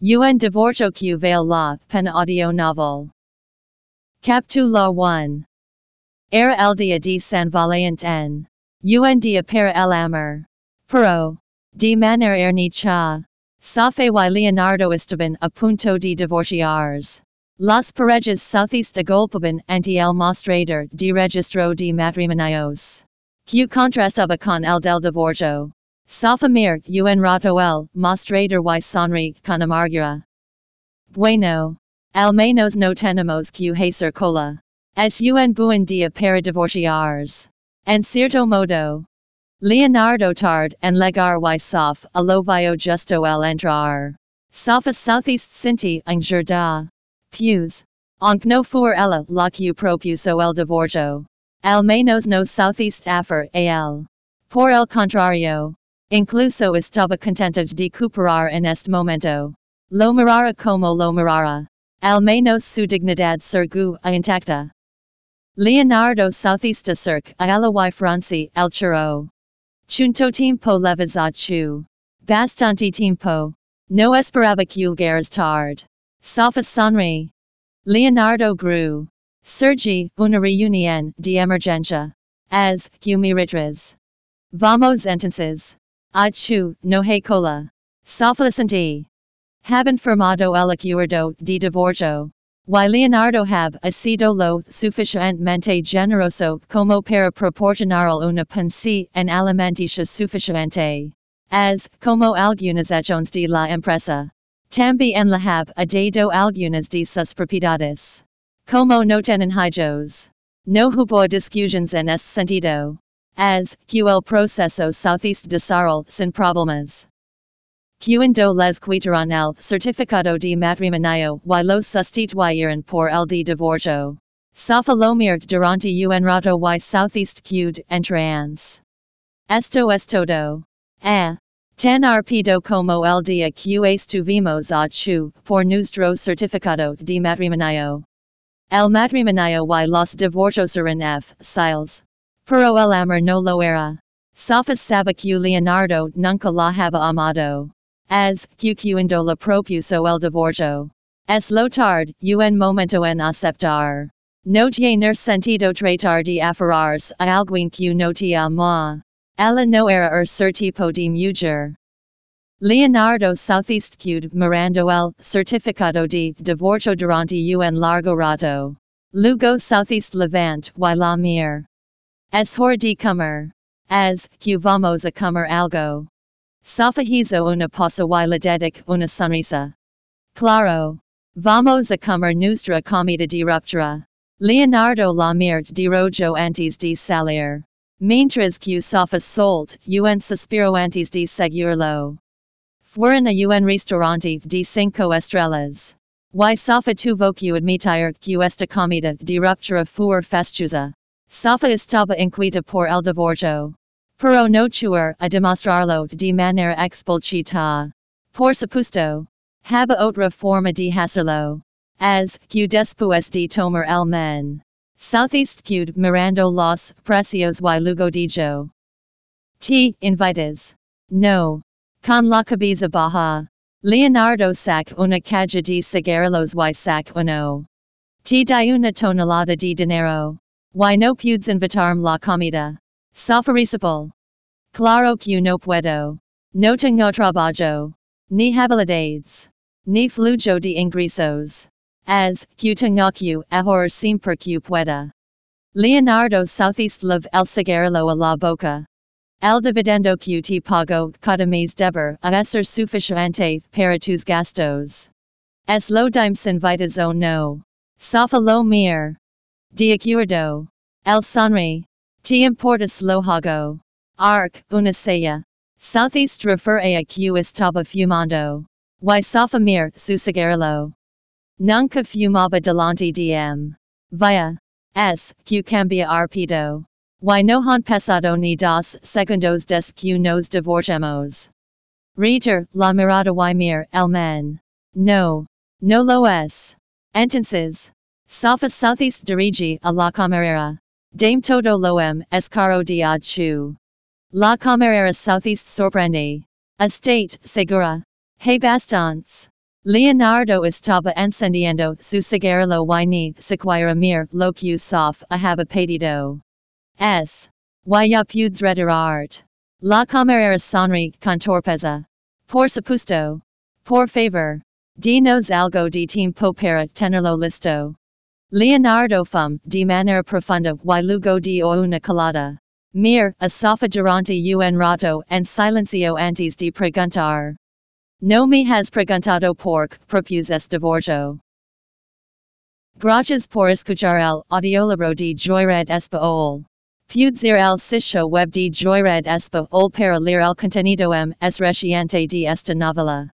Un divorcio que vale la pen audio novel. Captula 1. Era el dia de San en. Un dia para el amor. Pero. De manera ernicha. Sofía y Leonardo estaban a punto de divorciarse. Las parejas southeast agolpaban ante el mostrador de registro de matrimonios. Que contrastaba con el del divorcio. Safamir, un rato el mostrador y sonri con amargura. Bueno. Al menos no tenemos que hacer cola. Es un buen día para divorciarse. En cierto modo. Leonardo tard en legar y sof a lo vio justo el entrar. Sofía southeast sinti en da. Pews. Aunque no fur ella la que propuso el divorcio. Al menos no southeast afer al. Por el contrario. Incluso estaba contenta de cooperar en este momento. Lo mirara como lo mirara. Al menos su dignidad sergu intacta. Leonardo southeast cirque a y franci el churro. Chunto tiempo leves a chu. Bastante tiempo. No esperaba que llegaras tard. Sofía sonri. Leonardo grew. Sergi, una reunión de emergencia. As, que me retres. Vamos entonces. Achu, no hay cola. Soflicente. Haben firmado el acuerdo de divorcio. Y Leonardo hab sido lo suficientemente generoso como para proporcionar una pensi en alimenticia suficiente. As, como algunas acciones de la empresa. También la hab a dado algunas de sus propiedades. Como no tienen hijos. No hubo discusiones en ese sentido as QL proceso southeast desarrol sin problemas. Cuando les quitaron el certificado de matrimonio y los sustituyeron por el de divorcio. Lomirt durante un rato y southeast qued entrance. Esto es todo. Eh. Tan arpido como el día que estuvimos a chu por nuestro certificado de matrimonio. El matrimonio y los divorcios eran f. Siles. Pero el amor no lo era. Sofas sabe que Leonardo nunca la haba amado. As, que cuando la propuso el divorcio. Es lo tard, un momento en aceptar. No tiene sentido tratar de aferrarse a alguien que no te ama. Ella no era er ser tipo de mujer. Leonardo Southeast qued mirando el certificado de divorcio durante un largo rato. Lugo Southeast Levant y la mir. Es hor de comer. As, que vamos a comer algo. Safahizo una posa y la dedic una sonrisa. Claro. Vamos a comer nuestra comida de ruptura. Leonardo la mirt de rojo antes de salir. Mientras que Sofía solt, un suspiro antes de seguirlo. Fueron a un restaurante de cinco estrellas. Y Sofía tuvo que admitir que esta comida de ruptura fue fastuosa. Sofía estaba inquieta por el divorcio. Pero no chuer a demostrarlo de manera expulchita. Por supuesto. Haba otra forma de hacerlo. As, que después de tomar el men. Southeast qued mirando los precios y luego dijo. T. Invites. No. Con la cabeza baja. Leonardo sac una caja de cigarrillos y sac uno. T. di una tonelada de dinero. Y no pudes invitarme la comida. Safarisipal. Claro que no puedo. No tengo trabajo. Ni habilidades. Ni flujo de ingresos. As, que tengo que ahorrar siempre que pueda. Leonardo Southeast Love el cigarrillo a la boca. El dividendo que te pago cada mes deber a ser suficiente para tus gastos. Es lo dime sin vitas o no. Sofía lo mir. De acuerdo. El sonri. Te importas lo hago. Arc, una sella. Southeast refer a que estaba fumando. Y Sofía mir su cigarrillo. Nunca fumaba delante de m. Vaya. S, que cambia arpido. Y no han pasado ni dos segundos des que nos divorciamos. Reader, la mirada y mir el men. No. No lo es. Entonces. Sofía Southeast Dirigi a la camarera. Dame todo lo em escaro de chu. La camarera Southeast sorprende. Estate, segura. Hey bastants. Leonardo estaba encendiendo su cigarrillo y ni siquiera mir lo que sof ahaba pedido. S. Ya pudes retirarte. La camarera sonri con torpeza. Por supuesto. Por favor. Dinos algo de tiempo para tenerlo listo. Leonardo fum de manera profunda y lugo de una calada. Mir, asafa durante un rato en silencio antes de preguntar. No me has preguntado por propus este divorcio. Gracias por escuchar el audiolibro de Joyread Español. Pudes ir al sitio web de Joyread Español para leer el contenido m es reciente de esta novela.